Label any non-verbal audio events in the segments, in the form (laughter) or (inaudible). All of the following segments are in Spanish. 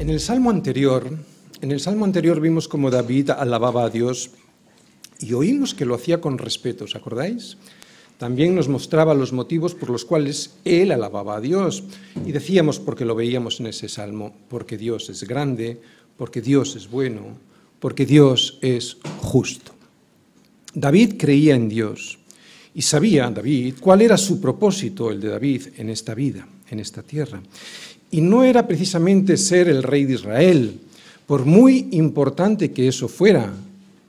En el salmo anterior, en el salmo anterior vimos cómo David alababa a Dios y oímos que lo hacía con respeto, ¿os acordáis? También nos mostraba los motivos por los cuales él alababa a Dios. Y decíamos, porque lo veíamos en ese salmo, porque Dios es grande, porque Dios es bueno, porque Dios es justo. David creía en Dios y sabía, David, cuál era su propósito, el de David, en esta vida, en esta tierra. Y no era precisamente ser el rey de Israel, por muy importante que eso fuera,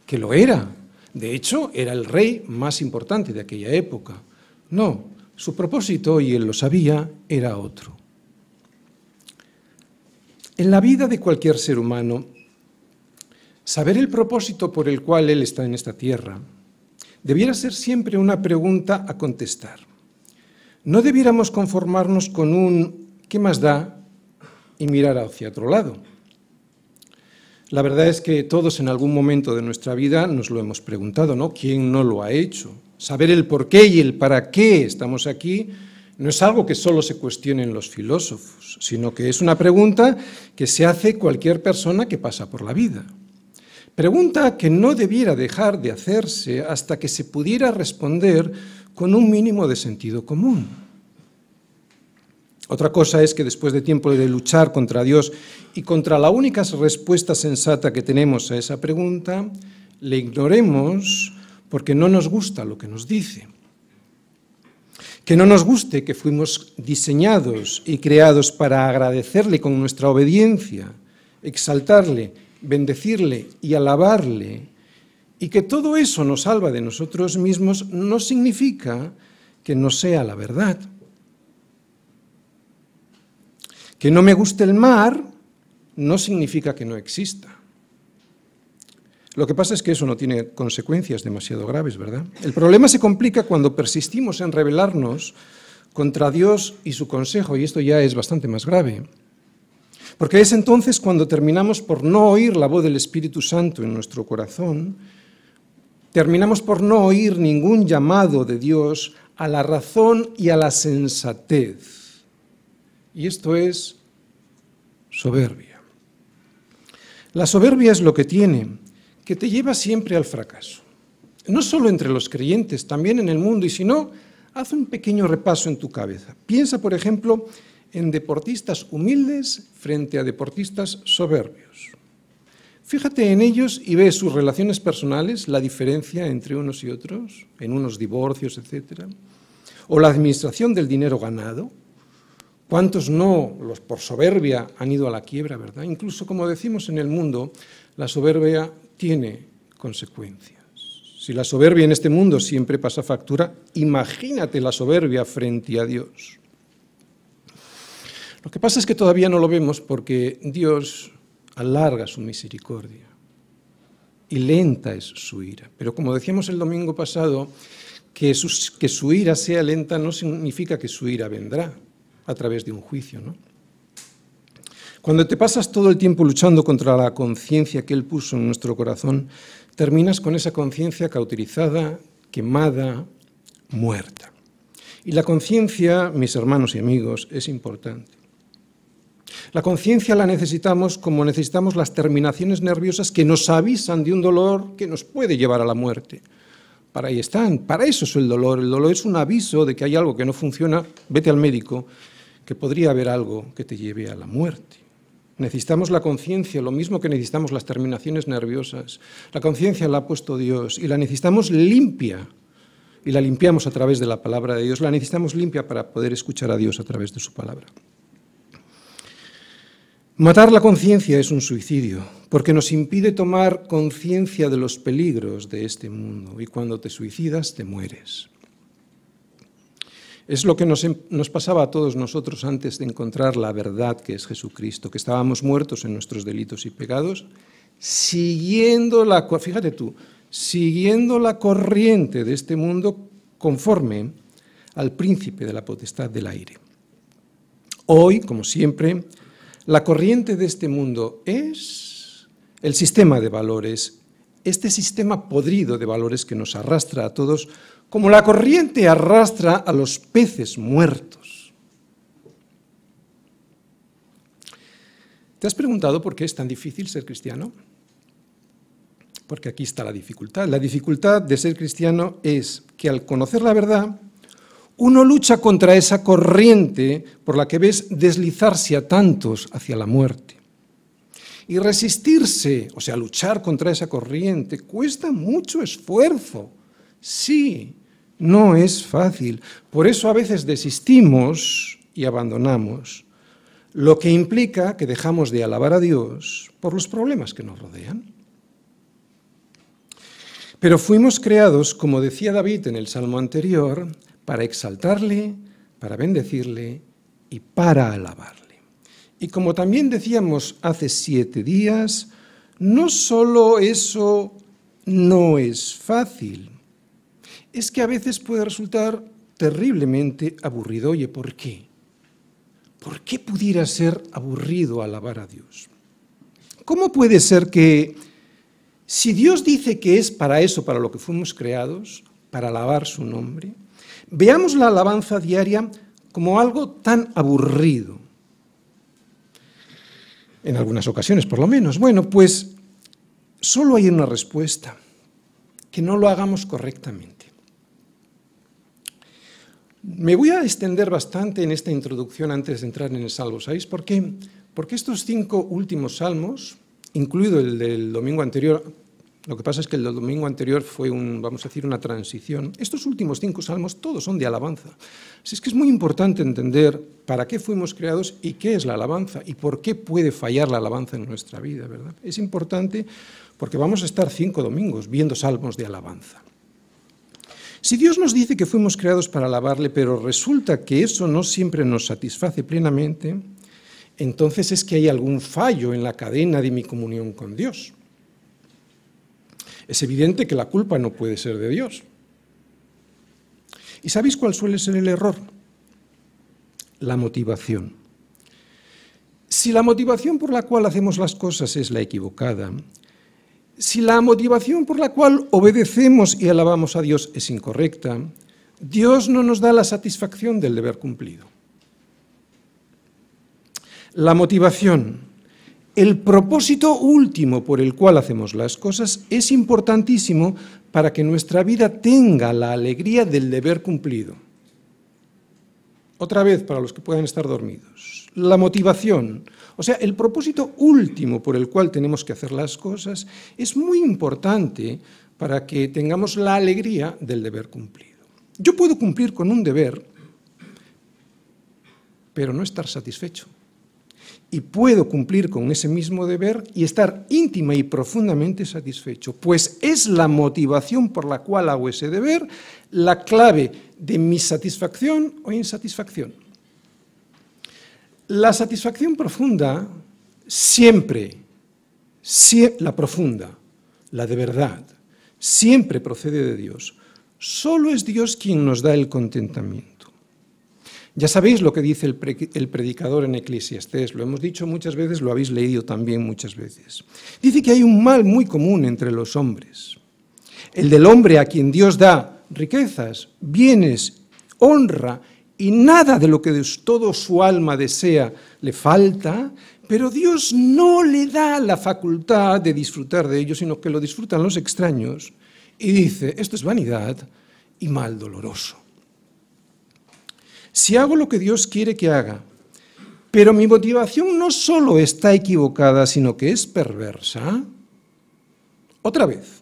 que lo era, de hecho, era el rey más importante de aquella época. No, su propósito, y él lo sabía, era otro. En la vida de cualquier ser humano, saber el propósito por el cual él está en esta tierra debiera ser siempre una pregunta a contestar. No debiéramos conformarnos con un ¿qué más da? y mirar hacia otro lado. La verdad es que todos en algún momento de nuestra vida nos lo hemos preguntado, ¿no? ¿Quién no lo ha hecho? Saber el por qué y el para qué estamos aquí no es algo que solo se cuestionen los filósofos, sino que es una pregunta que se hace cualquier persona que pasa por la vida. Pregunta que no debiera dejar de hacerse hasta que se pudiera responder con un mínimo de sentido común. Otra cosa es que después de tiempo de luchar contra Dios y contra la única respuesta sensata que tenemos a esa pregunta, le ignoremos porque no nos gusta lo que nos dice. Que no nos guste que fuimos diseñados y creados para agradecerle con nuestra obediencia, exaltarle, bendecirle y alabarle, y que todo eso nos salva de nosotros mismos, no significa que no sea la verdad. Que no me guste el mar no significa que no exista. Lo que pasa es que eso no tiene consecuencias demasiado graves, ¿verdad? El problema se complica cuando persistimos en rebelarnos contra Dios y su consejo, y esto ya es bastante más grave. Porque es entonces cuando terminamos por no oír la voz del Espíritu Santo en nuestro corazón, terminamos por no oír ningún llamado de Dios a la razón y a la sensatez. Y esto es soberbia. La soberbia es lo que tiene, que te lleva siempre al fracaso. No solo entre los creyentes, también en el mundo. Y si no, haz un pequeño repaso en tu cabeza. Piensa, por ejemplo, en deportistas humildes frente a deportistas soberbios. Fíjate en ellos y ve sus relaciones personales, la diferencia entre unos y otros, en unos divorcios, etc. O la administración del dinero ganado, ¿Cuántos no, los por soberbia, han ido a la quiebra, verdad? Incluso, como decimos en el mundo, la soberbia tiene consecuencias. Si la soberbia en este mundo siempre pasa factura, imagínate la soberbia frente a Dios. Lo que pasa es que todavía no lo vemos porque Dios alarga su misericordia y lenta es su ira. Pero como decíamos el domingo pasado, que su, que su ira sea lenta no significa que su ira vendrá a través de un juicio. Cuando te pasas todo el tiempo luchando contra la conciencia que Él puso en nuestro corazón, terminas con esa conciencia cauterizada, quemada, muerta. Y la conciencia, mis hermanos y amigos, es importante. La conciencia la necesitamos como necesitamos las terminaciones nerviosas que nos avisan de un dolor que nos puede llevar a la muerte. Para ahí están, para eso es el dolor. El dolor es un aviso de que hay algo que no funciona, vete al médico que podría haber algo que te lleve a la muerte. Necesitamos la conciencia, lo mismo que necesitamos las terminaciones nerviosas. La conciencia la ha puesto Dios y la necesitamos limpia. Y la limpiamos a través de la palabra de Dios. La necesitamos limpia para poder escuchar a Dios a través de su palabra. Matar la conciencia es un suicidio, porque nos impide tomar conciencia de los peligros de este mundo. Y cuando te suicidas, te mueres. Es lo que em, nos, pasaba a todos nosotros antes de encontrar la verdad que es Jesucristo, que estábamos muertos en nuestros delitos y pecados, siguiendo la, fíjate tú, siguiendo la corriente de este mundo conforme al príncipe de la potestad del aire. Hoy, como siempre, la corriente de este mundo es el sistema de valores, este sistema podrido de valores que nos arrastra a todos como la corriente arrastra a los peces muertos. ¿Te has preguntado por qué es tan difícil ser cristiano? Porque aquí está la dificultad. La dificultad de ser cristiano es que al conocer la verdad, uno lucha contra esa corriente por la que ves deslizarse a tantos hacia la muerte. Y resistirse, o sea, luchar contra esa corriente, cuesta mucho esfuerzo. Sí, no es fácil. Por eso a veces desistimos y abandonamos, lo que implica que dejamos de alabar a Dios por los problemas que nos rodean. Pero fuimos creados, como decía David en el Salmo anterior, para exaltarle, para bendecirle y para alabarle. Y como también decíamos hace siete días, no solo eso no es fácil, es que a veces puede resultar terriblemente aburrido. Oye, ¿por qué? ¿Por qué pudiera ser aburrido alabar a Dios? ¿Cómo puede ser que si Dios dice que es para eso, para lo que fuimos creados, para alabar su nombre, veamos la alabanza diaria como algo tan aburrido? En algunas ocasiones, por lo menos. Bueno, pues solo hay una respuesta, que no lo hagamos correctamente. Me voy a extender bastante en esta introducción antes de entrar en el Salmo 6. ¿Por qué? Porque estos cinco últimos salmos, incluido el del domingo anterior, lo que pasa es que el domingo anterior fue un, vamos a decir, una transición. Estos últimos cinco salmos todos son de alabanza. Así es que es muy importante entender para qué fuimos creados y qué es la alabanza y por qué puede fallar la alabanza en nuestra vida, ¿verdad? Es importante porque vamos a estar cinco domingos viendo salmos de alabanza. Si Dios nos dice que fuimos creados para alabarle, pero resulta que eso no siempre nos satisface plenamente, entonces es que hay algún fallo en la cadena de mi comunión con Dios. Es evidente que la culpa no puede ser de Dios. ¿Y sabéis cuál suele ser el error? La motivación. Si la motivación por la cual hacemos las cosas es la equivocada, si la motivación por la cual obedecemos y alabamos a Dios es incorrecta, Dios no nos da la satisfacción del deber cumplido. La motivación, el propósito último por el cual hacemos las cosas es importantísimo para que nuestra vida tenga la alegría del deber cumplido. Otra vez, para los que puedan estar dormidos, la motivación, o sea, el propósito último por el cual tenemos que hacer las cosas es muy importante para que tengamos la alegría del deber cumplido. Yo puedo cumplir con un deber, pero no estar satisfecho. Y puedo cumplir con ese mismo deber y estar íntima y profundamente satisfecho, pues es la motivación por la cual hago ese deber la clave de mi satisfacción o insatisfacción. La satisfacción profunda siempre, la profunda, la de verdad, siempre procede de Dios. Solo es Dios quien nos da el contentamiento. Ya sabéis lo que dice el, predicador en Eclesiastés, lo hemos dicho muchas veces, lo habéis leído también muchas veces. Dice que hay un mal muy común entre los hombres, el del hombre a quien Dios da riquezas, bienes, honra y nada de lo que todo su alma desea le falta, pero Dios no le da la facultad de disfrutar de ello, sino que lo disfrutan los extraños, y dice, esto es vanidad y mal doloroso. Si hago lo que Dios quiere que haga, pero mi motivación no solo está equivocada, sino que es perversa, otra vez,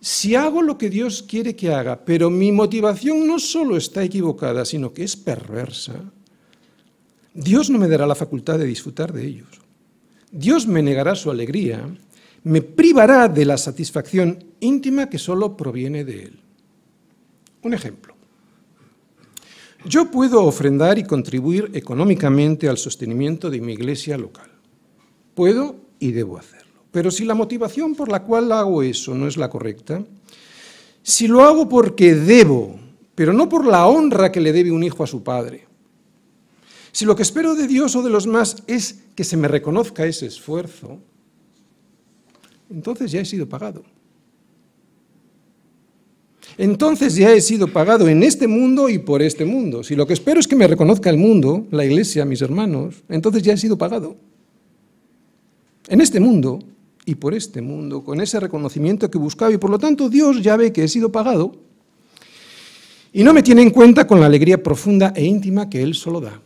si hago lo que Dios quiere que haga, pero mi motivación no solo está equivocada, sino que es perversa, Dios no me dará la facultad de disfrutar de ellos. Dios me negará su alegría, me privará de la satisfacción íntima que solo proviene de Él. Un ejemplo. Yo puedo ofrendar y contribuir económicamente al sostenimiento de mi iglesia local. Puedo y debo hacer. Pero si la motivación por la cual hago eso no es la correcta, si lo hago porque debo, pero no por la honra que le debe un hijo a su padre, si lo que espero de Dios o de los más es que se me reconozca ese esfuerzo, entonces ya he sido pagado. Entonces ya he sido pagado en este mundo y por este mundo. Si lo que espero es que me reconozca el mundo, la iglesia, mis hermanos, entonces ya he sido pagado. en este mundo y por este mundo, con ese reconocimiento que buscaba, y por lo tanto Dios ya ve que he sido pagado y no me tiene en cuenta con la alegría profunda e íntima que Él solo da.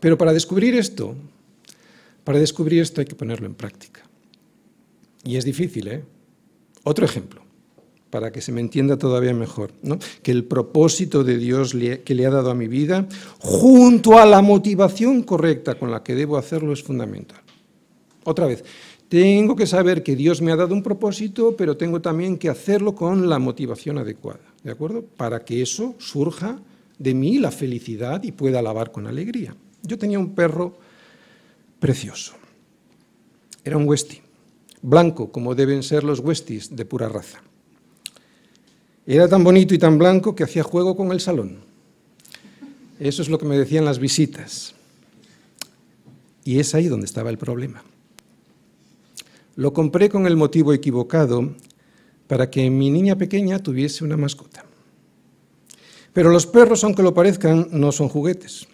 Pero para descubrir esto, para descubrir esto hay que ponerlo en práctica. Y es difícil, ¿eh? Otro ejemplo, para que se me entienda todavía mejor, que el propósito de Dios que le ha dado a mi vida, junto a la motivación correcta con la que debo hacerlo, es fundamental. Otra vez, tengo que saber que Dios me ha dado un propósito, pero tengo también que hacerlo con la motivación adecuada, ¿de acuerdo? Para que eso surja de mí la felicidad y pueda alabar con alegría. Yo tenía un perro precioso. Era un Westie blanco, como deben ser los Westies de pura raza. Era tan bonito y tan blanco que hacía juego con el salón. Eso es lo que me decían las visitas. Y es ahí donde estaba el problema. Lo compré con el motivo equivocado para que mi niña pequeña tuviese una mascota. Pero los perros, aunque lo parezcan, no son juguetes.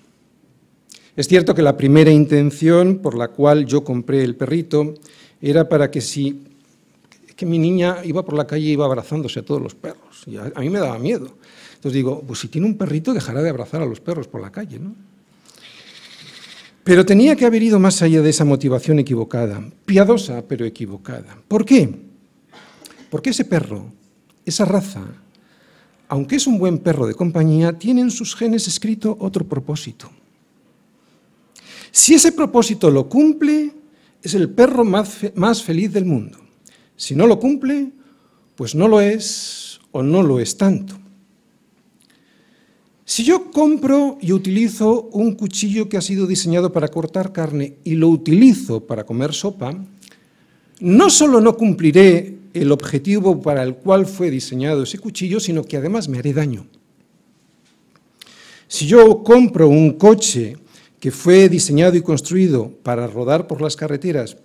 Es cierto que la primera intención por la cual yo compré el perrito era para que si que mi niña iba por la calle y iba abrazándose a todos los perros. Y a, mí me daba miedo. Entonces digo, pues si tiene un perrito dejará de abrazar a los perros por la calle, ¿no? Pero tenía que haber ido más allá de esa motivación equivocada, piadosa pero equivocada. ¿Por qué? Porque ese perro, esa raza, aunque es un buen perro de compañía, tiene en sus genes escrito otro propósito. Si ese propósito lo cumple, es el perro más, feliz del mundo. Si no lo cumple, pues no lo es o no lo es tanto. Si yo compro y utilizo un cuchillo que ha sido diseñado para cortar carne y lo utilizo para comer sopa, no solo no cumpliré el objetivo para el cual fue diseñado ese cuchillo, sino que además me haré daño. Si yo compro un coche que fue diseñado y construido para rodar por las carreteras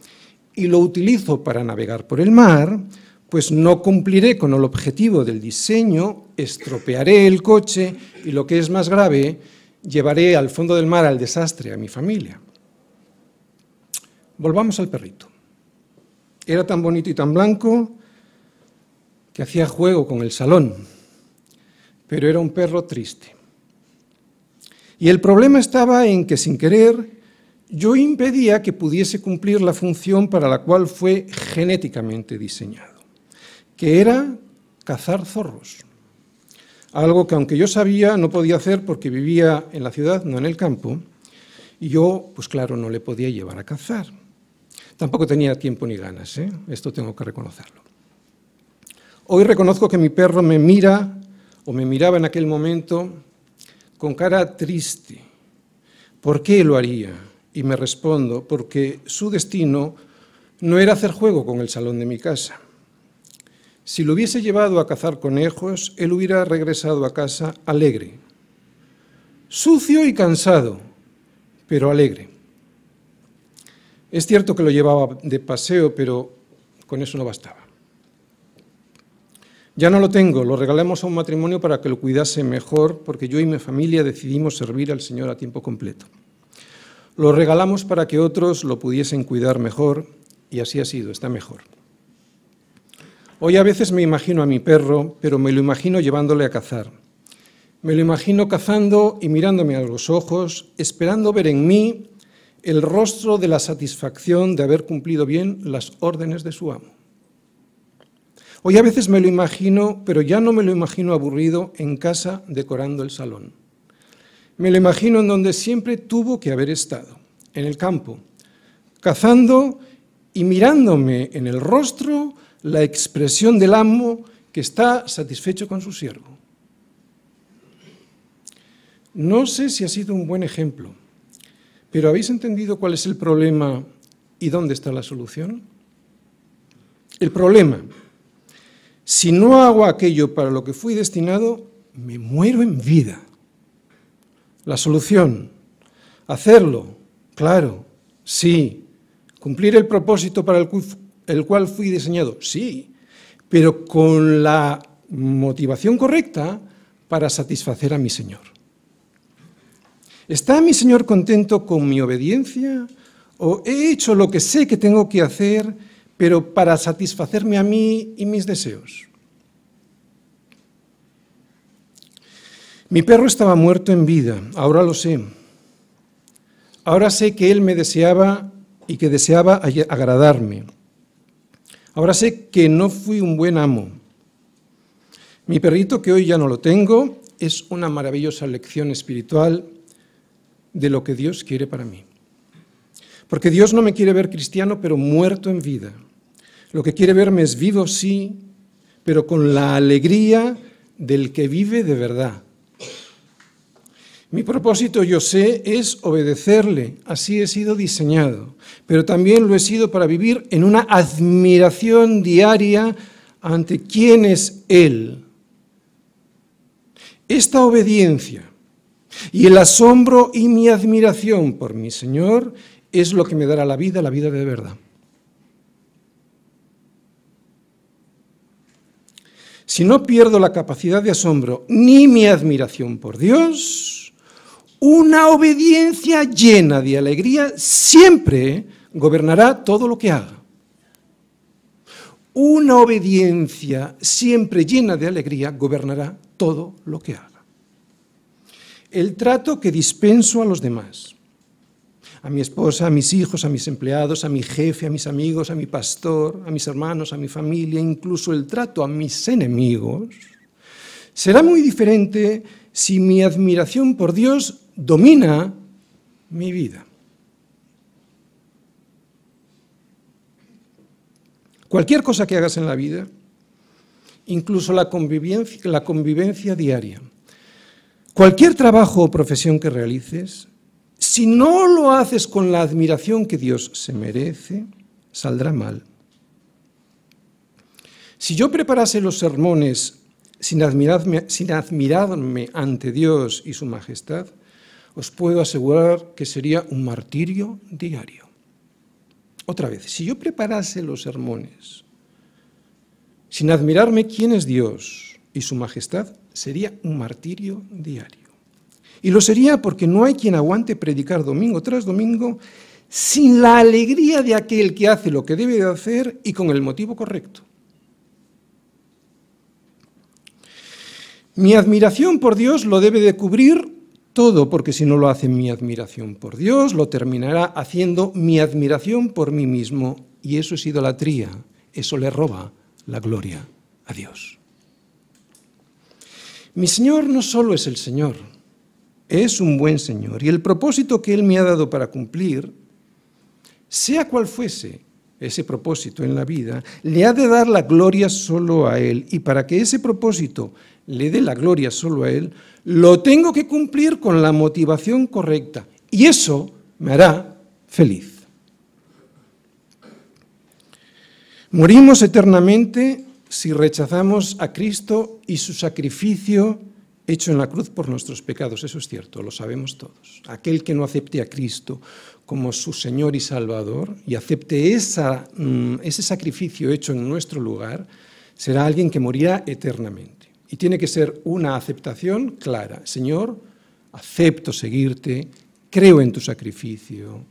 y lo utilizo para navegar por el mar, pues no cumpliré con el objetivo del diseño, estropearé el coche y lo que es más grave, llevaré al fondo del mar al desastre a mi familia. Volvamos al perrito. Era tan bonito y tan blanco que hacía juego con el salón, pero era un perro triste. Y el problema estaba en que sin querer yo impedía que pudiese cumplir la función para la cual fue genéticamente diseñado, que era cazar zorros. Algo que aunque yo sabía no podía hacer porque vivía en la ciudad, no en el campo, y yo, pues claro, no le podía llevar a cazar. Tampoco tenía tiempo ni ganas, ¿eh? esto tengo que reconocerlo. Hoy reconozco que mi perro me mira, o me miraba en aquel momento, con cara triste. ¿Por qué lo haría? Y me respondo, porque su destino no era hacer juego con el salón de mi casa. Si lo hubiese llevado a cazar conejos, él hubiera regresado a casa alegre, sucio y cansado, pero alegre. Es cierto que lo llevaba de paseo, pero con eso no bastaba. Ya no lo tengo, lo regalamos a un matrimonio para que lo cuidase mejor, porque yo y mi familia decidimos servir al Señor a tiempo completo. Lo regalamos para que otros lo pudiesen cuidar mejor, y así ha sido, está mejor. Hoy a veces me imagino a mi perro, pero me lo imagino llevándole a cazar. Me lo imagino cazando y mirándome a los ojos, esperando ver en mí el rostro de la satisfacción de haber cumplido bien las órdenes de su amo. Hoy a veces me lo imagino, pero ya no me lo imagino aburrido en casa decorando el salón. Me lo imagino en donde siempre tuvo que haber estado, en el campo, cazando y mirándome en el rostro la expresión del amo que está satisfecho con su siervo. No sé si ha sido un buen ejemplo, pero ¿habéis entendido cuál es el problema y dónde está la solución? El problema si no hago aquello para lo que fui destinado, me muero en vida. La solución, hacerlo, claro, sí. Cumplir el propósito para el cual fui diseñado, sí, pero con la motivación correcta para satisfacer a mi Señor. ¿Está mi Señor contento con mi obediencia o he hecho lo que sé que tengo que hacer, pero para satisfacerme a mí y mis deseos. Mi perro estaba muerto en vida, ahora lo sé. Ahora sé que él me deseaba y que deseaba agradarme. Ahora sé que no fui un buen amo. Mi perrito, que hoy ya no lo tengo, es una maravillosa lección espiritual de lo que Dios quiere para mí. Porque Dios no me quiere ver cristiano, pero muerto en vida. Lo que quiere verme es vivo, sí, pero con la alegría del que vive de verdad. Mi propósito, yo sé, es obedecerle, así he sido diseñado, pero también lo he sido para vivir en una admiración diaria ante quién es Él. Esta obediencia y el asombro y mi admiración por mi Señor es lo que me dará la vida, la vida de verdad. Si no pierdo la capacidad de asombro ni mi admiración por Dios, una obediencia llena de alegría siempre gobernará todo lo que haga. Una obediencia siempre llena de alegría gobernará todo lo que haga. El trato que dispenso a los demás a mi esposa, a mis hijos, a mis empleados, a mi jefe, a mis amigos, a mi pastor, a mis hermanos, a mi familia, incluso el trato a mis enemigos, será muy diferente si mi admiración por Dios domina mi vida. Cualquier cosa que hagas en la vida, incluso la convivencia, diaria, cualquier trabajo o profesión que realices, si no lo haces con la admiración que Dios se merece, saldrá mal. Si yo preparase los sermones sin admirarme, ante Dios y su majestad, os puedo asegurar que sería un martirio diario. Otra vez, si yo preparase los sermones sin admirarme quién es Dios y su majestad, sería un martirio diario. Y lo sería porque no hay quien aguante predicar domingo tras domingo sin la alegría de aquel que hace lo que debe de hacer y con el motivo correcto. Mi admiración por Dios lo debe de cubrir todo, porque si no lo hace mi admiración por Dios, lo terminará haciendo mi admiración por mí mismo, y eso es idolatría, eso le roba la gloria a Dios. Mi Señor no solo es el Señor, es un buen Señor y el propósito que Él me ha dado para cumplir, sea cual fuese ese propósito en la vida, le ha de dar la gloria solo a Él. Y para que ese propósito le dé la gloria solo a Él, lo tengo que cumplir con la motivación correcta. Y eso me hará feliz. Morimos eternamente si rechazamos a Cristo y su sacrificio hecho en la cruz por nuestros pecados, eso es cierto, lo sabemos todos. Aquel que no acepte a Cristo como su Señor y Salvador y acepte mm, ese sacrificio hecho en nuestro lugar, será alguien que morirá eternamente. Y tiene que ser una aceptación clara. Señor, acepto seguirte, creo en tu sacrificio,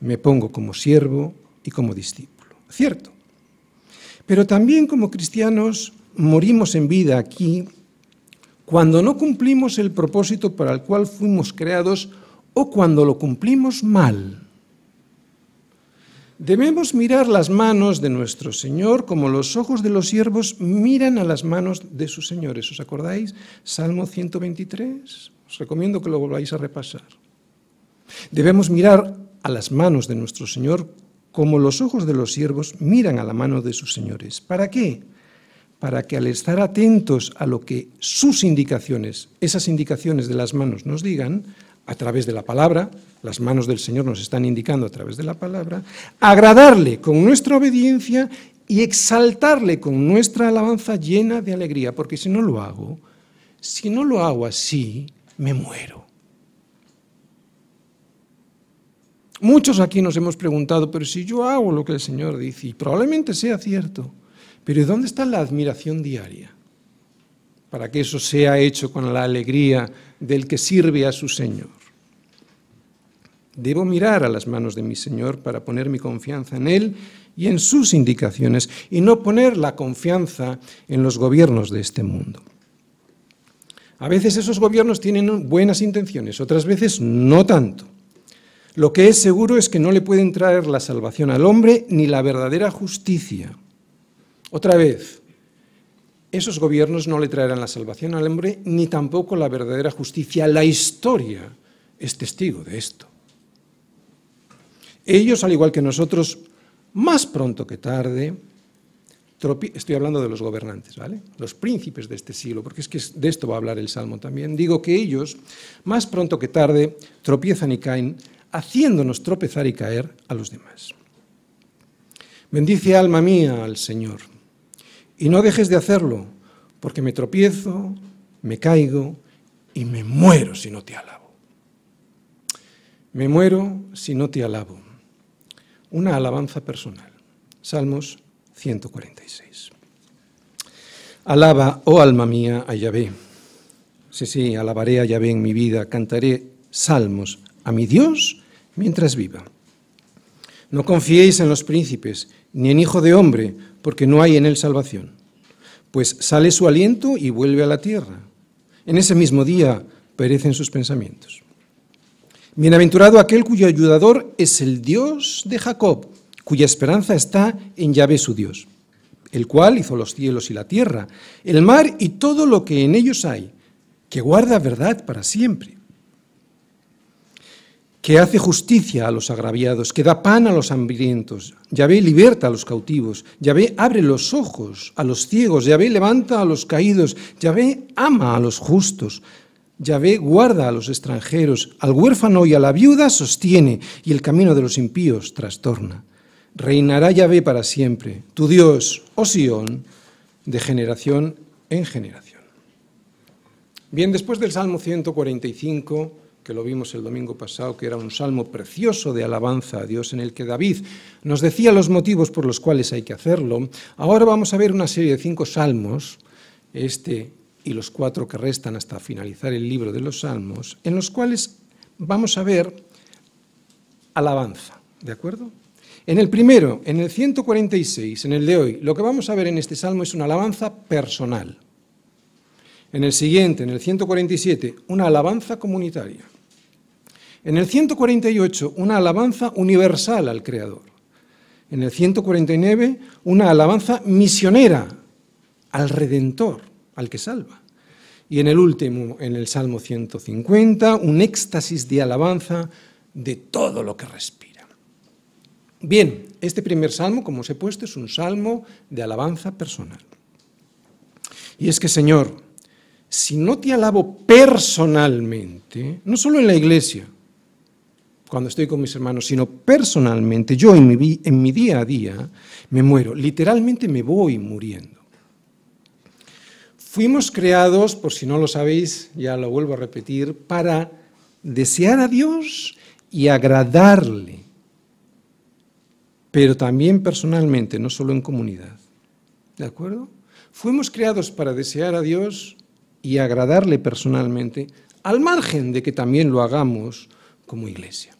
me pongo como siervo y como discípulo. Cierto. Pero también como cristianos morimos en vida aquí cuando no cumplimos el propósito para el cual fuimos creados o cuando lo cumplimos mal. Debemos mirar las manos de nuestro Señor como los ojos de los siervos miran a las manos de sus señores. ¿Os acordáis? Salmo 123. Os recomiendo que lo volváis a repasar. Debemos mirar a las manos de nuestro Señor como los ojos de los siervos miran a la mano de sus señores. ¿Para qué? para que al estar atentos a lo que sus indicaciones, esas indicaciones de las manos nos digan, a través de la palabra, las manos del Señor nos están indicando a través de la palabra, agradarle con nuestra obediencia y exaltarle con nuestra alabanza llena de alegría, porque si no lo hago, si no lo hago así, me muero. Muchos aquí nos hemos preguntado, pero si yo hago lo que el Señor dice, y probablemente sea cierto, pero ¿dónde está la admiración diaria? Para que eso sea hecho con la alegría del que sirve a su Señor. Debo mirar a las manos de mi Señor para poner mi confianza en Él y en sus indicaciones y no poner la confianza en los gobiernos de este mundo. A veces esos gobiernos tienen buenas intenciones, otras veces no tanto. Lo que es seguro es que no le pueden traer la salvación al hombre ni la verdadera justicia. Otra vez, esos gobiernos no le traerán la salvación al hombre ni tampoco la verdadera justicia. La historia es testigo de esto. Ellos, al igual que nosotros, más pronto que tarde, estoy hablando de los gobernantes, ¿vale? Los príncipes de este siglo, porque es que de esto va a hablar el Salmo también. Digo que ellos, más pronto que tarde, tropiezan y caen, haciéndonos tropezar y caer a los demás. Bendice alma mía al Señor, y no dejes de hacerlo, porque me tropiezo, me caigo y me muero si no te alabo. Me muero si no te alabo. Una alabanza personal. Salmos 146. Alaba, oh alma mía, a Yahvé. Sí, sí, alabaré a Yahvé en mi vida, cantaré salmos a mi Dios mientras viva. No confiéis en los príncipes, ni en hijo de hombre, porque no hay en él salvación. Pues sale su aliento y vuelve a la tierra. En ese mismo día perecen sus pensamientos. Bienaventurado aquel cuyo ayudador es el Dios de Jacob cuya esperanza está en Yahvé su Dios, el cual hizo los cielos y la tierra, el mar y todo lo que en ellos hay, que guarda verdad para siempre, que hace justicia a los agraviados, que da pan a los hambrientos, Yahvé liberta a los cautivos, Yahvé abre los ojos a los ciegos, Yahvé levanta a los caídos, Yahvé ama a los justos, Yahvé guarda a los extranjeros, al huérfano y a la viuda sostiene, y el camino de los impíos trastorna. Reinará Yahvé para siempre, tu Dios, oh Sión, de generación en generación. Bien, después del Salmo 145, que lo vimos el domingo pasado, que era un salmo precioso de alabanza a Dios en el que David nos decía los motivos por los cuales hay que hacerlo, ahora vamos a ver una serie de cinco salmos, este y los cuatro que restan hasta finalizar el libro de los salmos, en los cuales vamos a ver alabanza, ¿de acuerdo? En el primero, en el 146, en el de hoy, lo que vamos a ver en este salmo es una alabanza personal. En el siguiente, en el 147, una alabanza comunitaria. En el 148, una alabanza universal al Creador. En el 149, una alabanza misionera al Redentor, al que salva. Y en el último, en el Salmo 150, un éxtasis de alabanza de todo lo que respira. Bien, este primer salmo, como os he puesto, es un salmo de alabanza personal. Y es que, Señor, si no te alabo personalmente, no solo en la iglesia, cuando estoy con mis hermanos, sino personalmente, yo en mi, día a día, me muero, literalmente me voy muriendo. Fuimos creados, por si no lo sabéis, ya lo vuelvo a repetir, para desear a Dios y agradarle pero también personalmente, no solo en comunidad. ¿De acuerdo? Fuimos creados para desear a Dios y agradarle personalmente, al margen de que también lo hagamos como iglesia.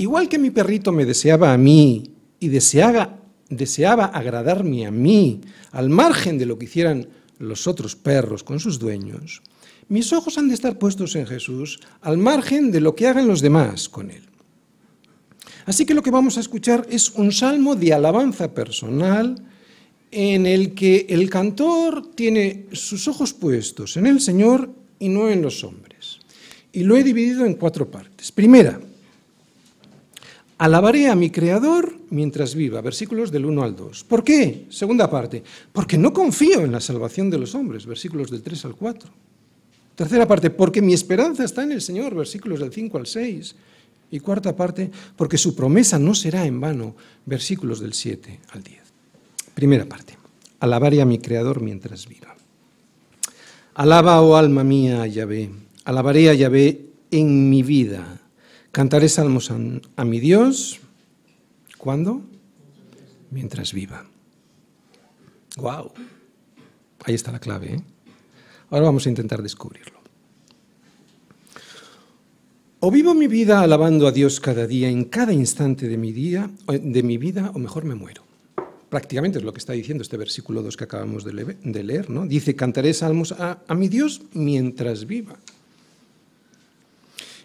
Igual que mi perrito me deseaba a mí y deseaba, deseaba agradarme a mí, al margen de lo que hicieran los otros perros con sus dueños, mis ojos han de estar puestos en Jesús, al margen de lo que hagan los demás con él. Así que lo que vamos a escuchar es un salmo de alabanza personal en el que el cantor tiene sus ojos puestos en el Señor y no en los hombres. Y lo he dividido en cuatro partes. Primera, alabaré a mi Creador mientras viva, versículos del 1 al 2. ¿Por qué? Segunda parte, porque no confío en la salvación de los hombres, versículos del 3 al 4. Tercera parte, porque mi esperanza está en el Señor, versículos del 5 al 6. Y cuarta parte, porque su promesa no será en vano, versículos del 7 al 10. Primera parte, alabaré a mi Creador mientras viva. Alaba, oh alma mía, Yahvé, alabaré a Yahvé en mi vida. Cantaré salmos a, mi Dios, ¿cuándo? Mientras viva. ¡Wow! Ahí está la clave. ¿eh? Ahora vamos a intentar descubrirlo. O vivo mi vida alabando a Dios cada día, en cada instante de mi día, de mi vida, o mejor me muero. Prácticamente es lo que está diciendo este versículo 2 que acabamos de leer, ¿no? Dice, cantaré salmos a, a mi Dios mientras viva.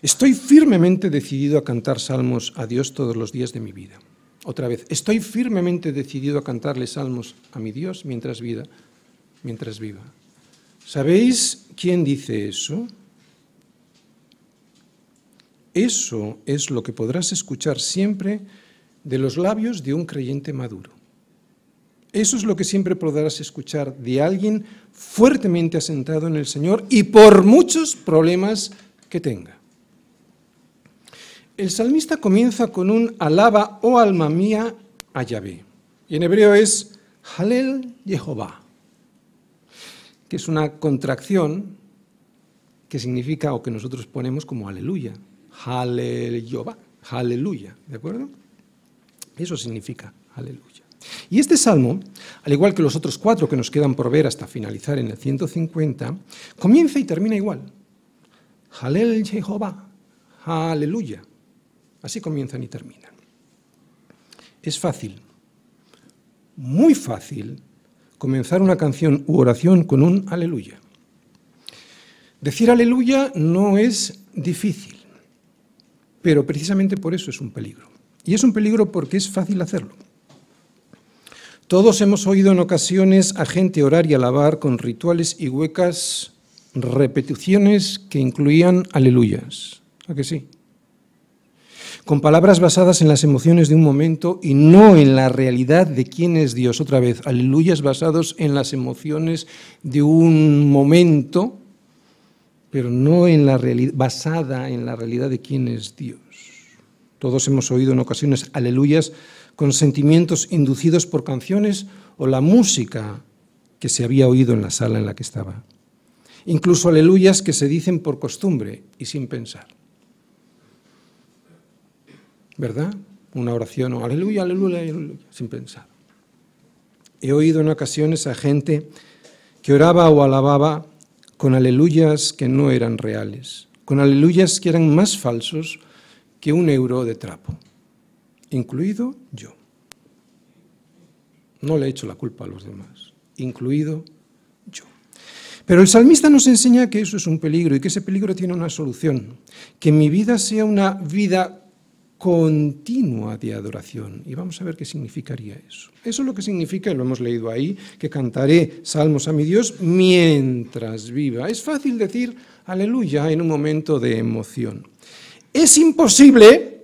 Estoy firmemente decidido a cantar salmos a Dios todos los días de mi vida. Otra vez, estoy firmemente decidido a cantarle salmos a mi Dios mientras vida, mientras viva. ¿Sabéis quién dice eso? Eso es lo que podrás escuchar siempre de los labios de un creyente maduro. Eso es lo que siempre podrás escuchar de alguien fuertemente asentado en el Señor y por muchos problemas que tenga. El salmista comienza con un alaba, oh alma mía, a Yahvé. Y en hebreo es Halel Jehová, que es una contracción que significa o que nosotros ponemos como aleluya. Aleluya, aleluya, ¿de acuerdo? Eso significa aleluya. Y este salmo, al igual que los otros cuatro que nos quedan por ver hasta finalizar en el 150, comienza y termina igual. Halel Jehová, aleluya. Así comienzan y terminan. Es fácil, muy fácil, comenzar una canción u oración con un aleluya. Decir aleluya no es difícil. Pero precisamente por eso es un peligro. Y es un peligro porque es fácil hacerlo. Todos hemos oído en ocasiones a gente orar y alabar con rituales y huecas repeticiones que incluían aleluyas. ¿A que sí? Con palabras basadas en las emociones de un momento y no en la realidad de quién es Dios. Otra vez, aleluyas basados en las emociones de un momento pero no en la basada en la realidad de quién es Dios. Todos hemos oído en ocasiones aleluyas con sentimientos inducidos por canciones o la música que se había oído en la sala en la que estaba. Incluso aleluyas que se dicen por costumbre y sin pensar. ¿Verdad? Una oración o aleluya, aleluya, aleluya, sin pensar. He oído en ocasiones a gente que oraba o alababa con aleluyas que no eran reales, con aleluyas que eran más falsos que un euro de trapo, incluido yo. No le he hecho la culpa a los demás, incluido yo. Pero el salmista nos enseña que eso es un peligro y que ese peligro tiene una solución, que mi vida sea una vida continua de adoración. Y vamos a ver qué significaría eso. Eso es lo que significa, lo hemos leído ahí, que cantaré salmos a mi Dios mientras viva. Es fácil decir aleluya en un momento de emoción. Es imposible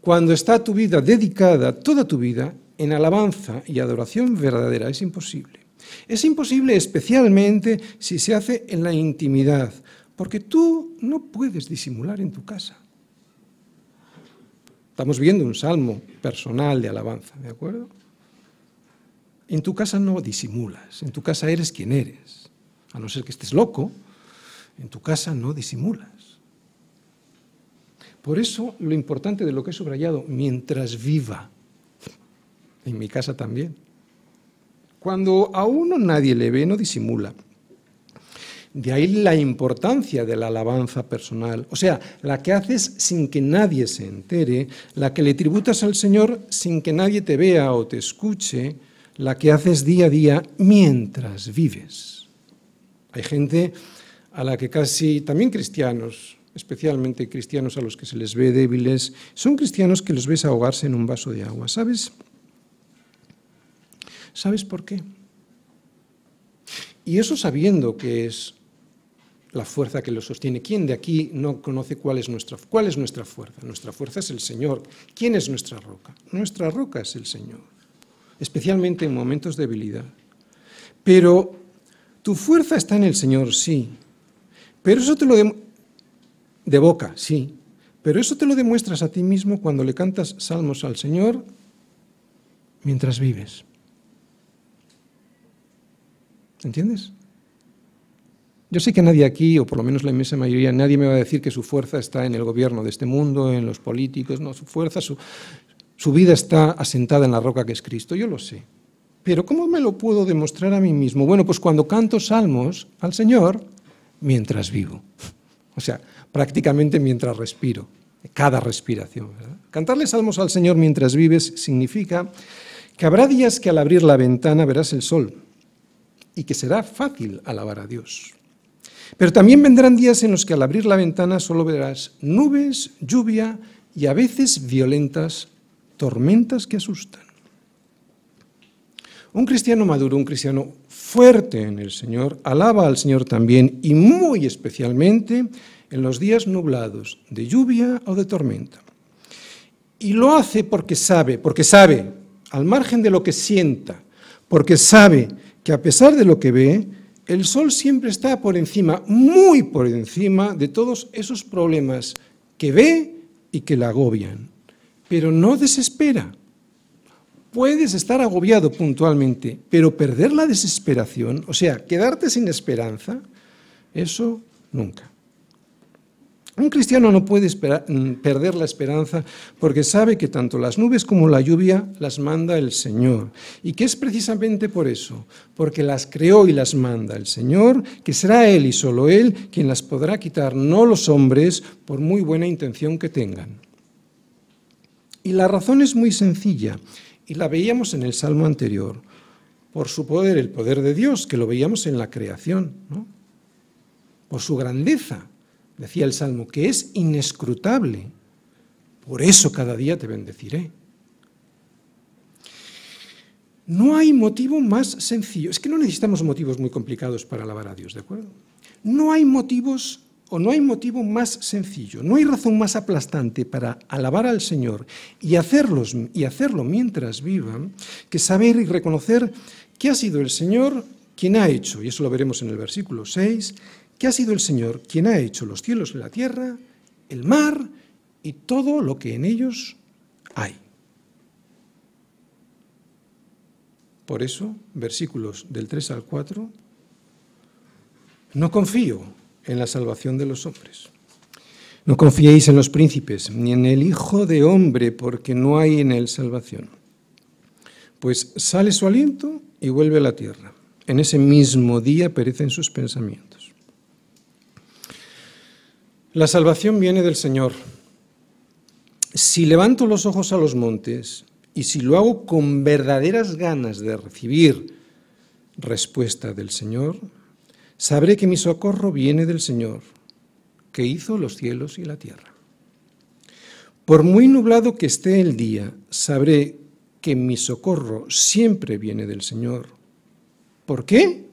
cuando está tu vida dedicada, toda tu vida, en alabanza y adoración verdadera. Es imposible. Es imposible especialmente si se hace en la intimidad, porque tú no puedes disimular en tu casa. Estamos viendo un salmo personal de alabanza, ¿de acuerdo? En tu casa no disimulas, en tu casa eres quien eres. A no ser que estés loco, en tu casa no disimulas. Por eso lo importante de lo que he subrayado, mientras viva, en mi casa también. Cuando a uno nadie le ve, no disimula. De ahí la importancia de la alabanza personal, o sea, la que haces sin que nadie se entere, la que le tributas al Señor sin que nadie te vea o te escuche, la que haces día a día mientras vives. Hay gente a la que casi, también cristianos, especialmente cristianos a los que se les ve débiles, son cristianos que los ves ahogarse en un vaso de agua. ¿Sabes? ¿Sabes por qué? Y eso sabiendo que es la fuerza que lo sostiene. ¿Quién de aquí no conoce cuál es nuestra cuál es nuestra fuerza? Nuestra fuerza es el Señor. ¿Quién es nuestra roca? Nuestra roca es el Señor, especialmente en momentos de debilidad. Pero tu fuerza está en el Señor, sí. Pero eso te lo de, de boca, sí. Pero eso te lo demuestras a ti mismo cuando le cantas salmos al Señor mientras vives. ¿Entiendes? Yo sé que nadie aquí, o por lo menos la inmensa mayoría, nadie me va a decir que su fuerza está en el gobierno de este mundo, en los políticos, no, su fuerza, su, vida está asentada en la roca que es Cristo, yo lo sé. Pero ¿cómo me lo puedo demostrar a mí mismo? Bueno, pues cuando canto salmos al Señor mientras vivo. O sea, prácticamente mientras respiro, cada respiración. Cantarle salmos al Señor mientras vives significa que habrá días que al abrir la ventana verás el sol y que será fácil alabar a Dios. Pero también vendrán días en los que al abrir la ventana solo verás nubes, lluvia y a veces violentas tormentas que asustan. Un cristiano maduro, un cristiano fuerte en el Señor, alaba al Señor también y muy especialmente en los días nublados de lluvia o de tormenta. Y lo hace porque sabe, porque sabe, al margen de lo que sienta, porque sabe que a pesar de lo que ve, el sol siempre está por encima, muy por encima de todos esos problemas que ve y que la agobian. Pero no desespera. Puedes estar agobiado puntualmente, pero perder la desesperación, o sea, quedarte sin esperanza, eso nunca. Un cristiano no puede mm, perder la esperanza porque sabe que tanto las nubes como la lluvia las manda el Señor. Y que es precisamente por eso, porque las creó y las manda el Señor, que será Él y solo Él quien las podrá quitar, no los hombres, por muy buena intención que tengan. Y la razón es muy sencilla, y la veíamos en el Salmo anterior, por su poder, el poder de Dios, que lo veíamos en la creación, por su grandeza decía el Salmo, que es inescrutable. Por eso cada día te bendeciré. No hay motivo más sencillo. Es que no necesitamos motivos muy complicados para alabar a Dios, ¿de acuerdo? No hay motivos o no hay motivo más sencillo, no hay razón más aplastante para alabar al Señor y, hacerlos, y hacerlo mientras vivan que saber y reconocer que ha sido el Señor quien ha hecho, y eso lo veremos en el versículo 6, ha sido el Señor quien ha hecho los cielos y la tierra, el mar y todo lo que en ellos hay. Por eso, versículos del 3 al 4, no confío en la salvación de los hombres. No confiéis en los príncipes, ni en el Hijo de Hombre, porque no hay en él salvación. Pues sale su aliento y vuelve a la tierra. En ese mismo día perecen sus pensamientos. La salvación viene del Señor. Si levanto los ojos a los montes y si lo hago con verdaderas ganas de recibir respuesta del Señor, sabré que mi socorro viene del Señor, que hizo los cielos y la tierra. Por muy nublado que esté el día, sabré que mi socorro siempre viene del Señor. ¿Por qué?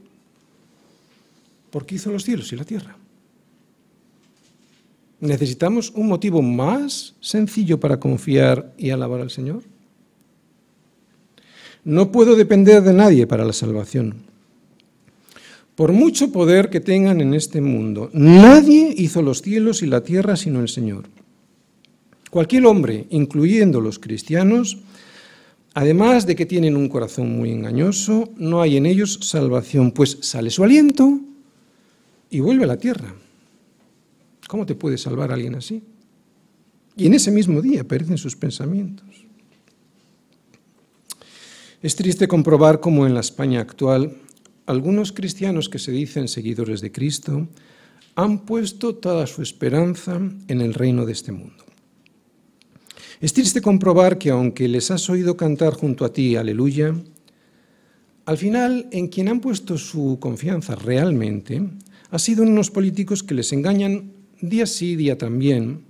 Porque hizo los cielos y la tierra. ¿Necesitamos un motivo más sencillo para confiar y alabar al Señor? No puedo depender de nadie para la salvación. Por mucho poder que tengan en este mundo, nadie hizo los cielos y la tierra sino el Señor. Cualquier hombre, incluyendo los cristianos, además de que tienen un corazón muy engañoso, no hay en ellos salvación, pues sale su aliento y vuelve a la tierra. ¿Cómo te puede salvar alguien así? Y en ese mismo día perecen sus pensamientos. Es triste comprobar cómo en la España actual algunos cristianos que se dicen seguidores de Cristo han puesto toda su esperanza en el reino de este mundo. Es triste comprobar que aunque les has oído cantar junto a ti, aleluya, al final en quien han puesto su confianza realmente ha sido unos políticos que les engañan día sí, día también,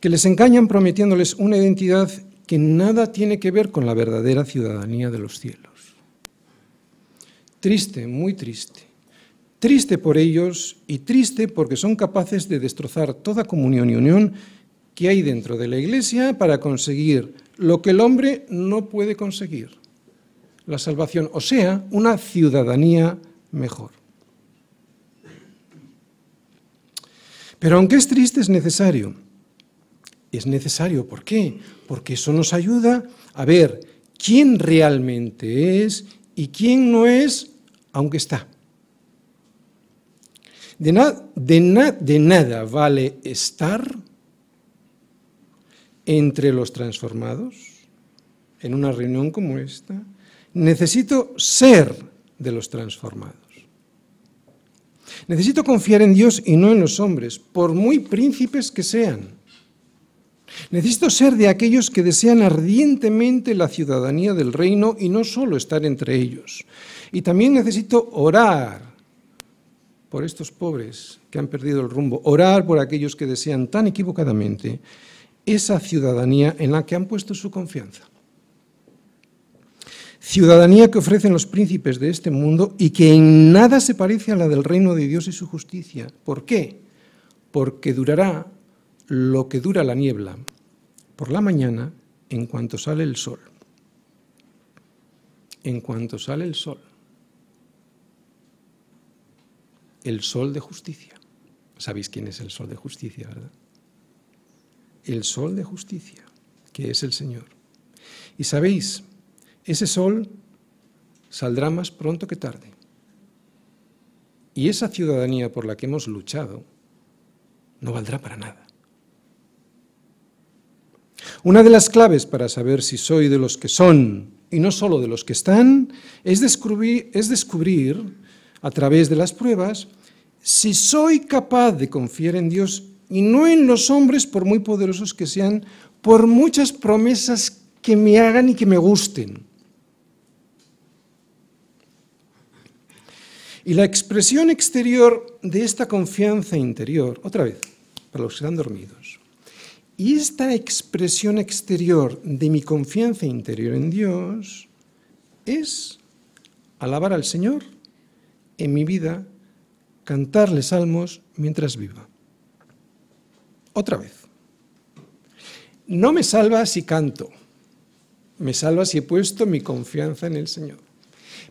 que les engañan prometiéndoles una identidad que nada tiene que ver con la verdadera ciudadanía de los cielos. Triste, muy triste. Triste por ellos y triste porque son capaces de destrozar toda comunión y unión que hay dentro de la Iglesia para conseguir lo que el hombre no puede conseguir, la salvación, o sea, una ciudadanía mejor. Pero aunque es triste, es necesario. Es necesario, ¿por qué? Porque eso nos ayuda a ver quién realmente es y quién no es, aunque está. De, de, nada vale estar entre los transformados en una reunión como esta. Necesito ser de los transformados. Necesito confiar en Dios y no en los hombres, por muy príncipes que sean. Necesito ser de aquellos que desean ardientemente la ciudadanía del reino y no solo estar entre ellos. Y también necesito orar por estos pobres que han perdido el rumbo, orar por aquellos que desean tan equivocadamente esa ciudadanía en la que han puesto su confianza. Ciudadanía que ofrecen los príncipes de este mundo y que en nada se parece a la del reino de Dios y su justicia. ¿Por qué? Porque durará lo que dura la niebla por la mañana en cuanto sale el sol. En cuanto sale el sol. El sol de justicia. ¿Sabéis quién es el sol de justicia, verdad? El sol de justicia, que es el Señor. Y sabéis, ese sol saldrá más pronto que tarde. Y esa ciudadanía por la que hemos luchado no valdrá para nada. Una de las claves para saber si soy de los que son y no solo de los que están es descubrir, es descubrir a través de las pruebas si soy capaz de confiar en Dios y no en los hombres, por muy poderosos que sean, por muchas promesas que me hagan y que me gusten. Y la expresión exterior de esta confianza interior, otra vez, para los que están dormidos, y esta expresión exterior de mi confianza interior en Dios es alabar al Señor en mi vida, cantarle salmos mientras viva. Otra vez. No me salva si canto, me salva si he puesto mi confianza en el Señor.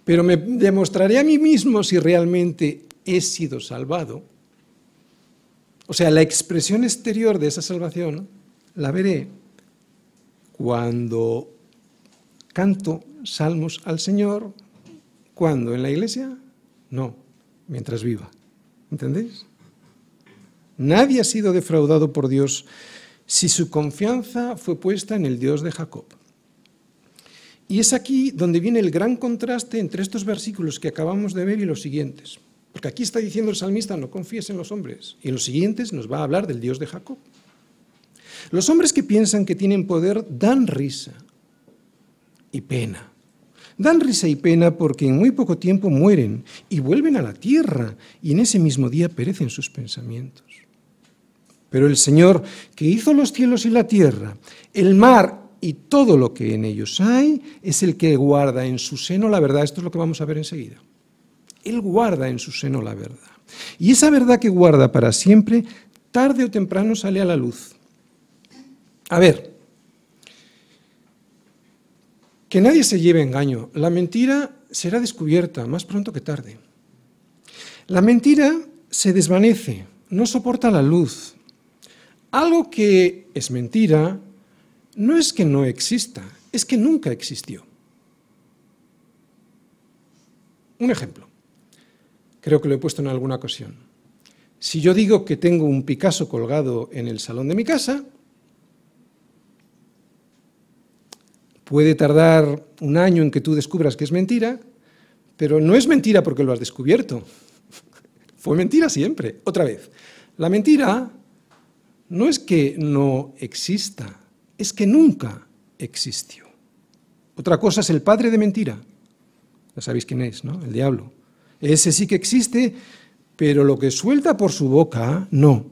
Pero me demostraré a mí mismo si realmente he sido salvado. O sea, la expresión exterior de esa salvación la veré cuando canto salmos al Señor. ¿Cuándo? ¿En la iglesia? No, mientras viva. ¿Entendéis? Nadie ha sido defraudado por Dios si su confianza fue puesta en el Dios de Jacob. Y es aquí donde viene el gran contraste entre estos versículos que acabamos de ver y los siguientes. Porque aquí está diciendo el salmista, no confíes en los hombres. Y en los siguientes nos va a hablar del Dios de Jacob. Los hombres que piensan que tienen poder dan risa y pena. Dan risa y pena porque en muy poco tiempo mueren y vuelven a la tierra y en ese mismo día perecen sus pensamientos. Pero el Señor que hizo los cielos y la tierra, el mar y todo lo que en ellos hay, es el que guarda en su seno la verdad. Esto es lo que vamos a ver enseguida. Él guarda en su seno la verdad. Y esa verdad que guarda para siempre, tarde o temprano sale a la luz. A ver, que nadie se lleve engaño. La mentira será descubierta más pronto que tarde. La mentira se desvanece, no soporta la luz. Algo que es mentira no es que no exista, es que nunca existió. Un ejemplo, creo que lo he puesto en alguna ocasión. Si yo digo que tengo un Picasso colgado en el salón de mi casa, Puede tardar un año en que tú descubras que es mentira, pero no es mentira porque lo has descubierto. (laughs) Fue mentira siempre. Otra vez, la mentira no es que no exista, es que nunca existió. Otra cosa es el padre de mentira. Ya sabéis quién es, ¿no? El diablo. Ese sí que existe, pero lo que suelta por su boca, no.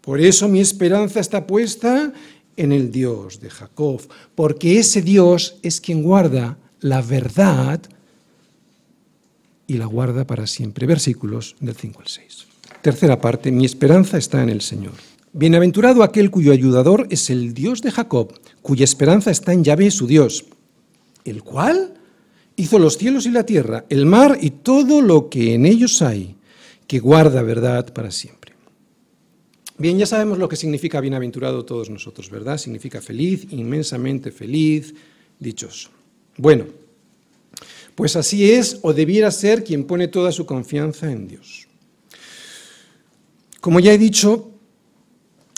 Por eso mi esperanza está puesta en el Dios de Jacob, porque ese Dios es quien guarda la verdad y la guarda para siempre. Versículos del 5 al 6. Tercera parte, mi esperanza está en el Señor. Bienaventurado aquel cuyo ayudador es el Dios de Jacob, cuya esperanza está en Yahvé su Dios, el cual hizo los cielos y la tierra, el mar y todo lo que en ellos hay, que guarda verdad para siempre. Bien, ya sabemos lo que significa bienaventurado todos nosotros, ¿verdad? Significa feliz, inmensamente feliz, dichoso. Bueno, pues así es o debiera ser quien pone toda su confianza en Dios. Como ya he dicho,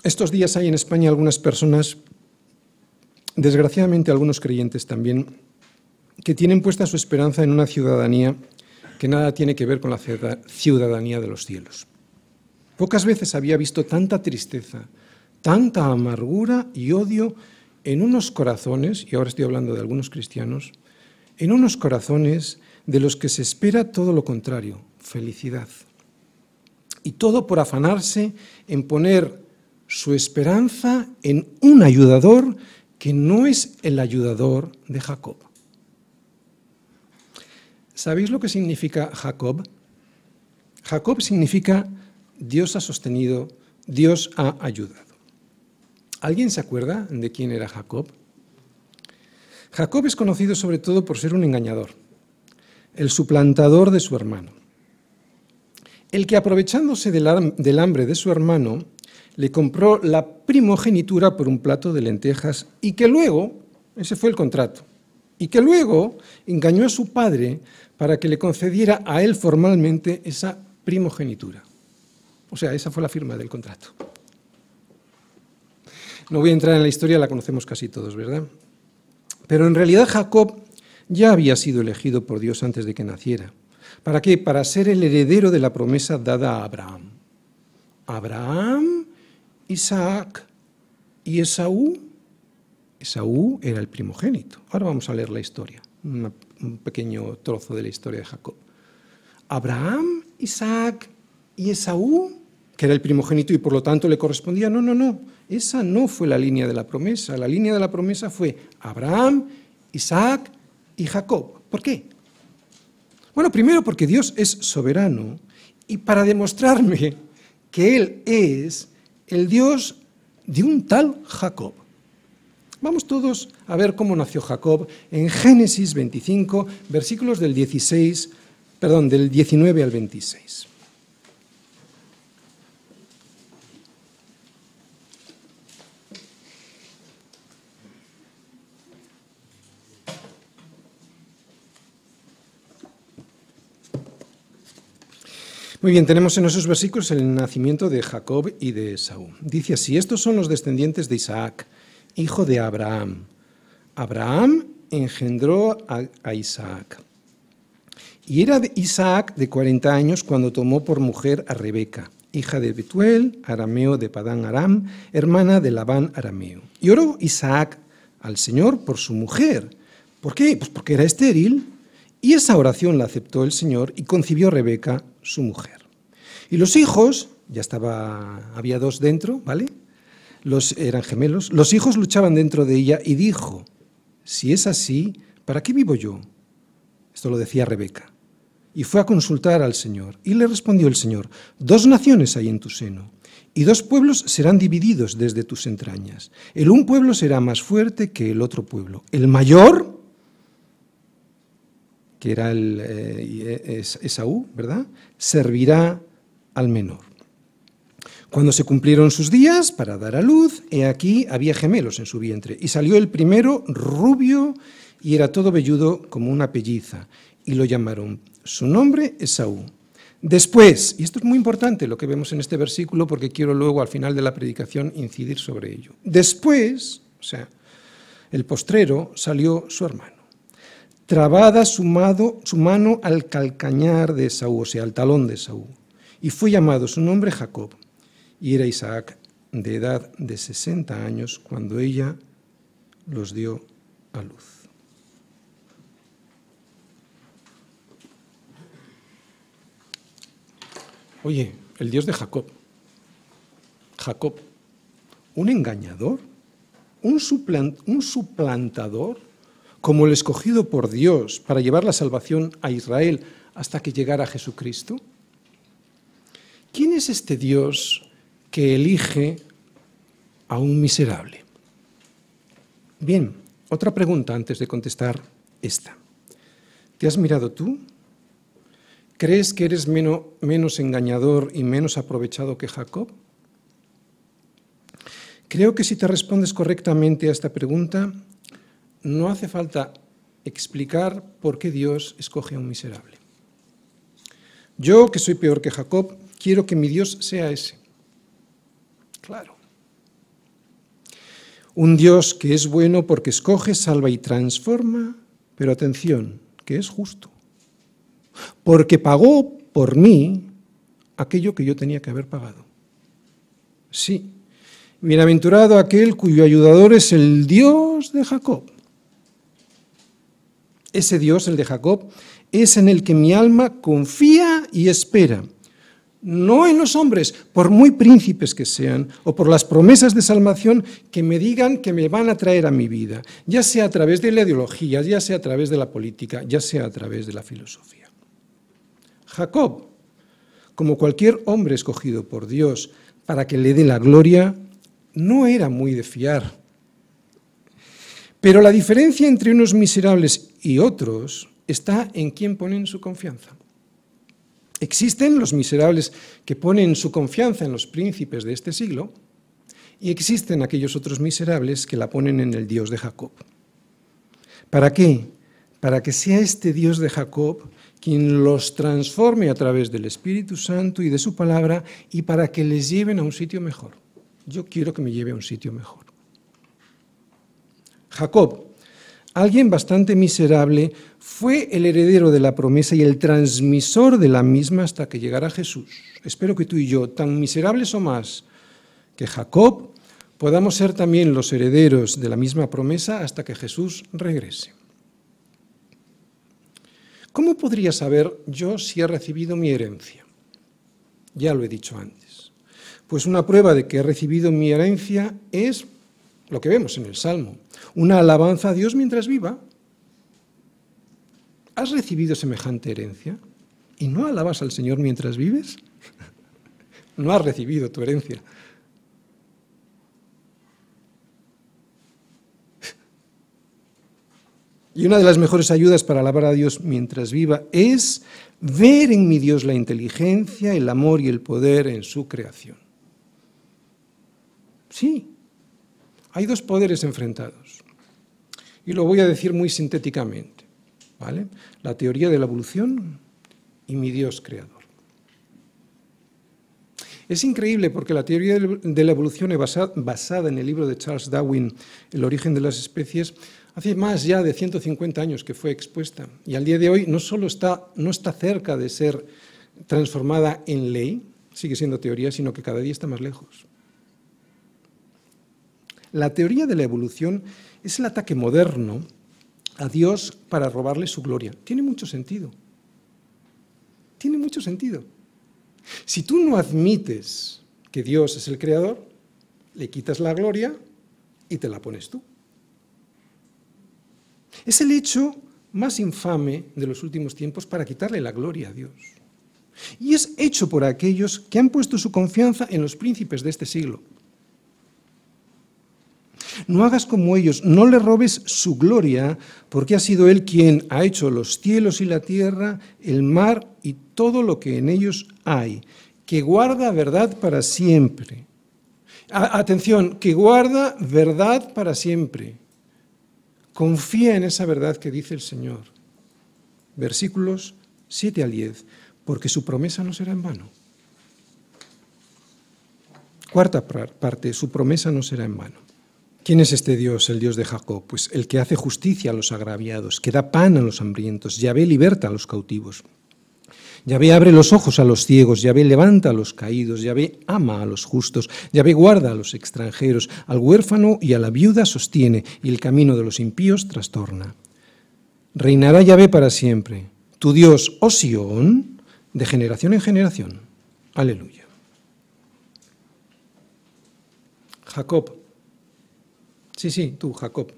estos días hay en España algunas personas, desgraciadamente algunos creyentes también, que tienen puesta su esperanza en una ciudadanía que nada tiene que ver con la ciudadanía de los cielos. Pocas veces había visto tanta tristeza, tanta amargura y odio en unos corazones, y ahora estoy hablando de algunos cristianos, en unos corazones de los que se espera todo lo contrario, felicidad. Y todo por afanarse en poner su esperanza en un ayudador que no es el ayudador de Jacob. ¿Sabéis lo que significa Jacob? Jacob significa Dios ha sostenido, Dios ha ayudado. ¿Alguien se acuerda de quién era Jacob? Jacob es conocido sobre todo por ser un engañador, el suplantador de su hermano, el que aprovechándose del hambre de su hermano, le compró la primogenitura por un plato de lentejas y que luego, ese fue el contrato, y que luego engañó a su padre para que le concediera a él formalmente esa primogenitura. O sea, esa fue la firma del contrato. No voy a entrar en la historia, la conocemos casi todos, ¿verdad? Pero en realidad Jacob ya había sido elegido por Dios antes de que naciera. ¿Para qué? Para ser el heredero de la promesa dada a Abraham. Abraham, Isaac y Esaú. Esaú era el primogénito. Ahora vamos a leer la historia, un pequeño trozo de la historia de Jacob. Abraham, Isaac y Esaú, que era el primogénito y por lo tanto le correspondía. No, no, no. Esa no fue la línea de la promesa. La línea de la promesa fue Abraham, Isaac y Jacob. ¿Por qué? Bueno, primero porque Dios es soberano y para demostrarme que Él es el Dios de un tal Jacob. Vamos todos a ver cómo nació Jacob en Génesis 25, versículos del 16, perdón, del 19 al 26. Muy bien, tenemos en esos versículos el nacimiento de Jacob y de Esaú. Dice así, estos son los descendientes de Isaac, hijo de Abraham. Abraham engendró a, Isaac. Y era Isaac de 40 años cuando tomó por mujer a Rebeca, hija de Betuel, arameo de Padán Aram, hermana de Labán arameo. Y oró Isaac al Señor por su mujer. ¿Por qué? Pues porque era estéril. Y esa oración la aceptó el Señor y concibió Rebeca su mujer. Y los hijos, ya estaba, había dos dentro, ¿vale? Los, eran gemelos. Los hijos luchaban dentro de ella y dijo, si es así, ¿para qué vivo yo? Esto lo decía Rebeca. Y fue a consultar al Señor. Y le respondió el Señor, dos naciones hay en tu seno, y dos pueblos serán divididos desde tus entrañas. El un pueblo será más fuerte que el otro pueblo. El mayor que era el, eh, Esaú, ¿verdad? Servirá al menor. Cuando se cumplieron sus días para dar a luz, he aquí había gemelos en su vientre, y salió el primero rubio y era todo velludo como una pelliza, y lo llamaron su nombre Esaú. Después, y esto es muy importante lo que vemos en este versículo porque quiero luego al final de la predicación incidir sobre ello. Después, o sea, el postrero salió su hermano trabada su, mano al calcañar de Esaú, o sea, al talón de Esaú, y fue llamado su nombre Jacob, y era Isaac de edad de 60 años cuando ella los dio a luz. Oye, el Dios de Jacob, Jacob, un engañador, un suplantador, como el escogido por Dios para llevar la salvación a Israel hasta que llegara Jesucristo? ¿Quién es este Dios que elige a un miserable? Bien, otra pregunta antes de contestar esta. ¿Te has mirado tú? ¿Crees que eres menos, engañador y menos aprovechado que Jacob? Creo que si te respondes correctamente a esta pregunta, no hace falta explicar por qué Dios escoge a un miserable. Yo, que soy peor que Jacob, quiero que mi Dios sea ese. Claro. Un Dios que es bueno porque escoge, salva y transforma, pero atención, que es justo. porque pagó por mí aquello que yo tenía que haber pagado. Sí, bienaventurado aquel cuyo ayudador es el Dios de Jacob. Ese Dios, el de Jacob, es en el que mi alma confía y espera no en los hombres, por muy príncipes que sean, o por las promesas de salvación que me digan que me van a traer a mi vida, ya sea a través de la ideología, ya sea a través de la política, ya sea a través de la filosofía. Jacob, como cualquier hombre escogido por Dios para que le dé la gloria, no era muy de fiar. Pero la diferencia entre unos miserables y otros está en quién ponen su confianza. Existen los miserables que ponen su confianza en los príncipes de este siglo y existen aquellos otros miserables que la ponen en el Dios de Jacob. ¿Para qué? Para que sea este Dios de Jacob quien los transforme a través del Espíritu Santo y de su palabra y para que les lleven a un sitio mejor. Yo quiero que me lleve a un sitio mejor. Jacob, alguien bastante miserable, fue el heredero de la promesa y el transmisor de la misma hasta que llegara Jesús. Espero que tú y yo, tan miserables o más que Jacob, podamos ser también los herederos de la misma promesa hasta que Jesús regrese. ¿Cómo podría saber yo si he recibido mi herencia? Ya lo he dicho antes. Pues una prueba de que he recibido mi herencia es lo que vemos en el Salmo, una alabanza a Dios mientras viva, ¿Has recibido semejante herencia? ¿Y no alabas al Señor mientras vives? (laughs) No has recibido tu herencia. Y una de las mejores ayudas para alabar a Dios mientras viva es ver en mi Dios la inteligencia, el amor y el poder en su creación. Sí, hay dos poderes enfrentados. Y lo voy a decir muy sintéticamente. La teoría de la evolución y mi Dios creador. Es increíble porque la teoría de la evolución basada en el libro de Charles Darwin, El origen de las especies, hace más ya de 150 años que fue expuesta y al día de hoy no solo está, no está cerca de ser transformada en ley, sigue siendo teoría, sino que cada día está más lejos. La teoría de la evolución es el ataque moderno a Dios para robarle su gloria. Tiene mucho sentido. Tiene mucho sentido. Si tú no admites que Dios es el creador, le quitas la gloria y te la pones tú. Es el hecho más infame de los últimos tiempos para quitarle la gloria a Dios. Y es hecho por aquellos que han puesto su confianza en los príncipes de este siglo. No hagas como ellos, no le robes su gloria, porque ha sido Él quien ha hecho los cielos y la tierra, el mar y todo lo que en ellos hay, que guarda verdad para siempre. atención, que guarda verdad para siempre. Confía en esa verdad que dice el Señor. Versículos 7 al 10, porque su promesa no será en vano. Cuarta parte, su promesa no será en vano. ¿Quién es este Dios, el Dios de Jacob? Pues el que hace justicia a los agraviados, que da pan a los hambrientos, Yahvé liberta a los cautivos. Yahvé abre los ojos a los ciegos, Yahvé levanta a los caídos, Yahvé ama a los justos, Yahvé guarda a los extranjeros, al huérfano y a la viuda sostiene, y el camino de los impíos trastorna. Reinará Yahvé para siempre, tu Dios, oh Sión, de generación en generación. Aleluya. Jacob Sí, sí, tú, Jacob.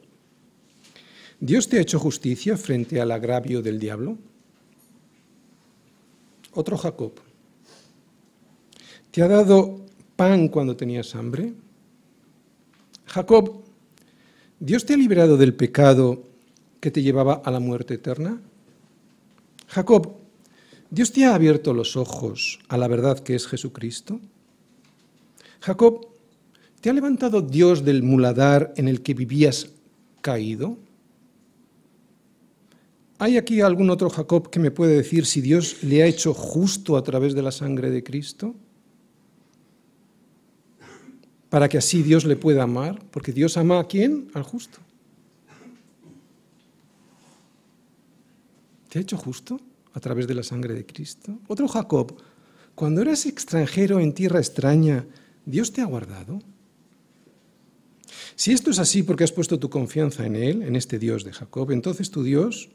¿Dios te ha hecho justicia frente al agravio del diablo? Otro Jacob. ¿Te ha dado pan cuando tenías hambre? Jacob, ¿Dios te ha liberado del pecado que te llevaba a la muerte eterna? Jacob, ¿Dios te ha abierto los ojos a la verdad que es Jesucristo? Jacob, ¿Te ha levantado Dios del muladar en el que vivías caído? ¿Hay aquí algún otro Jacob que me puede decir si Dios le ha hecho justo a través de la sangre de Cristo? Para que así Dios le pueda amar, porque Dios ama a quién? Al justo. ¿Te ha hecho justo, a través de la sangre de Cristo? Otro Jacob, cuando eras extranjero en tierra extraña, ¿Dios te ha guardado? Si esto es así porque has puesto tu confianza en Él, en este Dios de Jacob, entonces tu Dios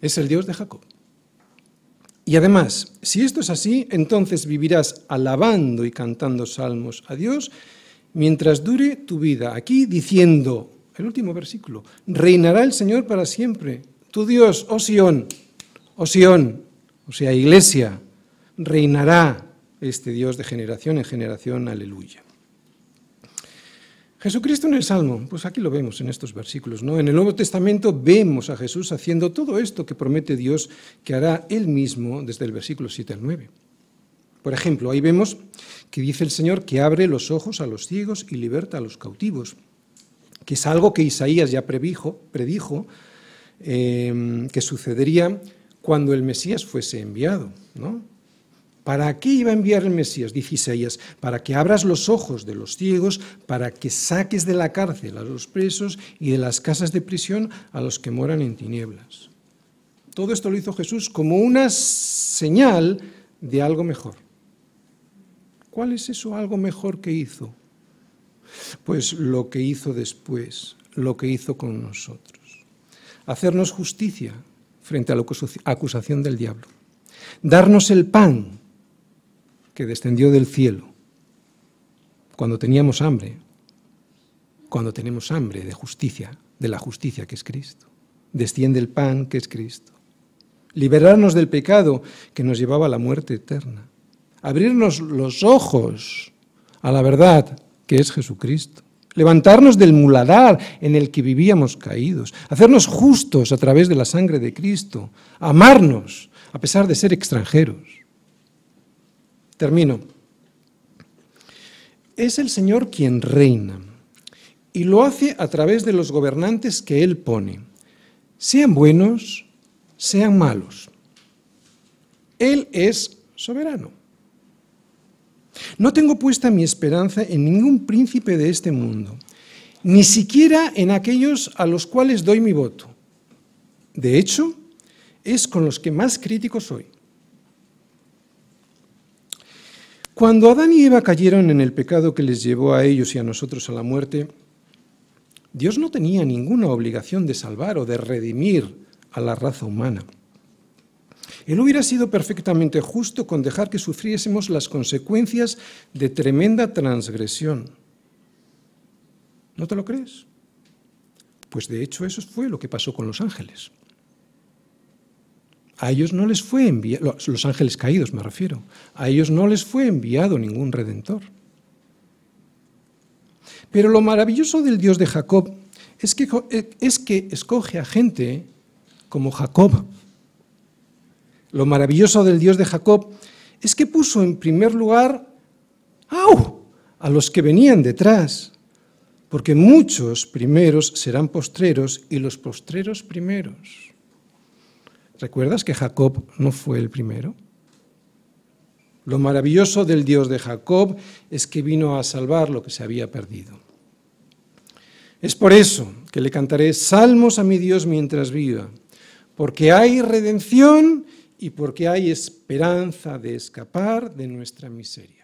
es el Dios de Jacob. Y además, si esto es así, entonces vivirás alabando y cantando salmos a Dios mientras dure tu vida. Aquí diciendo, el último versículo, reinará el Señor para siempre. Tu Dios, oh Sión, oh Sión, o sea, iglesia, reinará este Dios de generación en generación, aleluya. Jesucristo en el Salmo, pues aquí lo vemos en estos versículos, ¿no? En el Nuevo Testamento vemos a Jesús haciendo todo esto que promete Dios que hará él mismo desde el versículo 7 al 9. Por ejemplo, ahí vemos que dice el Señor que abre los ojos a los ciegos y liberta a los cautivos, que es algo que Isaías ya predijo, eh, que sucedería cuando el Mesías fuese enviado, ¿no? ¿Para qué iba a enviar el Mesías? Dice Isaías, para que abras los ojos de los ciegos, para que saques de la cárcel a los presos y de las casas de prisión a los que moran en tinieblas. Todo esto lo hizo Jesús como una señal de algo mejor. ¿Cuál es eso algo mejor que hizo? Pues lo que hizo después, lo que hizo con nosotros. Hacernos justicia frente a la acusación del diablo. Darnos el pan que descendió del cielo cuando teníamos hambre, cuando tenemos hambre de justicia, de la justicia que es Cristo. Desciende el pan que es Cristo. Liberarnos del pecado que nos llevaba a la muerte eterna. Abrirnos los ojos a la verdad que es Jesucristo. Levantarnos del muladar en el que vivíamos caídos. Hacernos justos a través de la sangre de Cristo. Amarnos a pesar de ser extranjeros Termino. Es el Señor quien reina y lo hace a través de los gobernantes que Él pone, sean buenos, sean malos. Él es soberano. No tengo puesta mi esperanza en ningún príncipe de este mundo, ni siquiera en aquellos a los cuales doy mi voto. De hecho, es con los que más crítico soy. Cuando Adán y Eva cayeron en el pecado que les llevó a ellos y a nosotros a la muerte, Dios no tenía ninguna obligación de salvar o de redimir a la raza humana. Él hubiera sido perfectamente justo con dejar que sufriésemos las consecuencias de tremenda transgresión. ¿No te lo crees? Pues de hecho eso fue lo que pasó con los ángeles. A ellos no les fue enviado, los ángeles caídos me refiero, a ellos no les fue enviado ningún redentor. Pero lo maravilloso del Dios de Jacob es que, es que escoge a gente como Jacob. Lo maravilloso del Dios de Jacob es que puso en primer lugar a los que venían detrás, porque muchos primeros serán postreros y los postreros primeros. ¿Recuerdas que Jacob no fue el primero? Lo maravilloso del Dios de Jacob es que vino a salvar lo que se había perdido. Es por eso que le cantaré salmos a mi Dios mientras viva, porque hay redención y porque hay esperanza de escapar de nuestra miseria.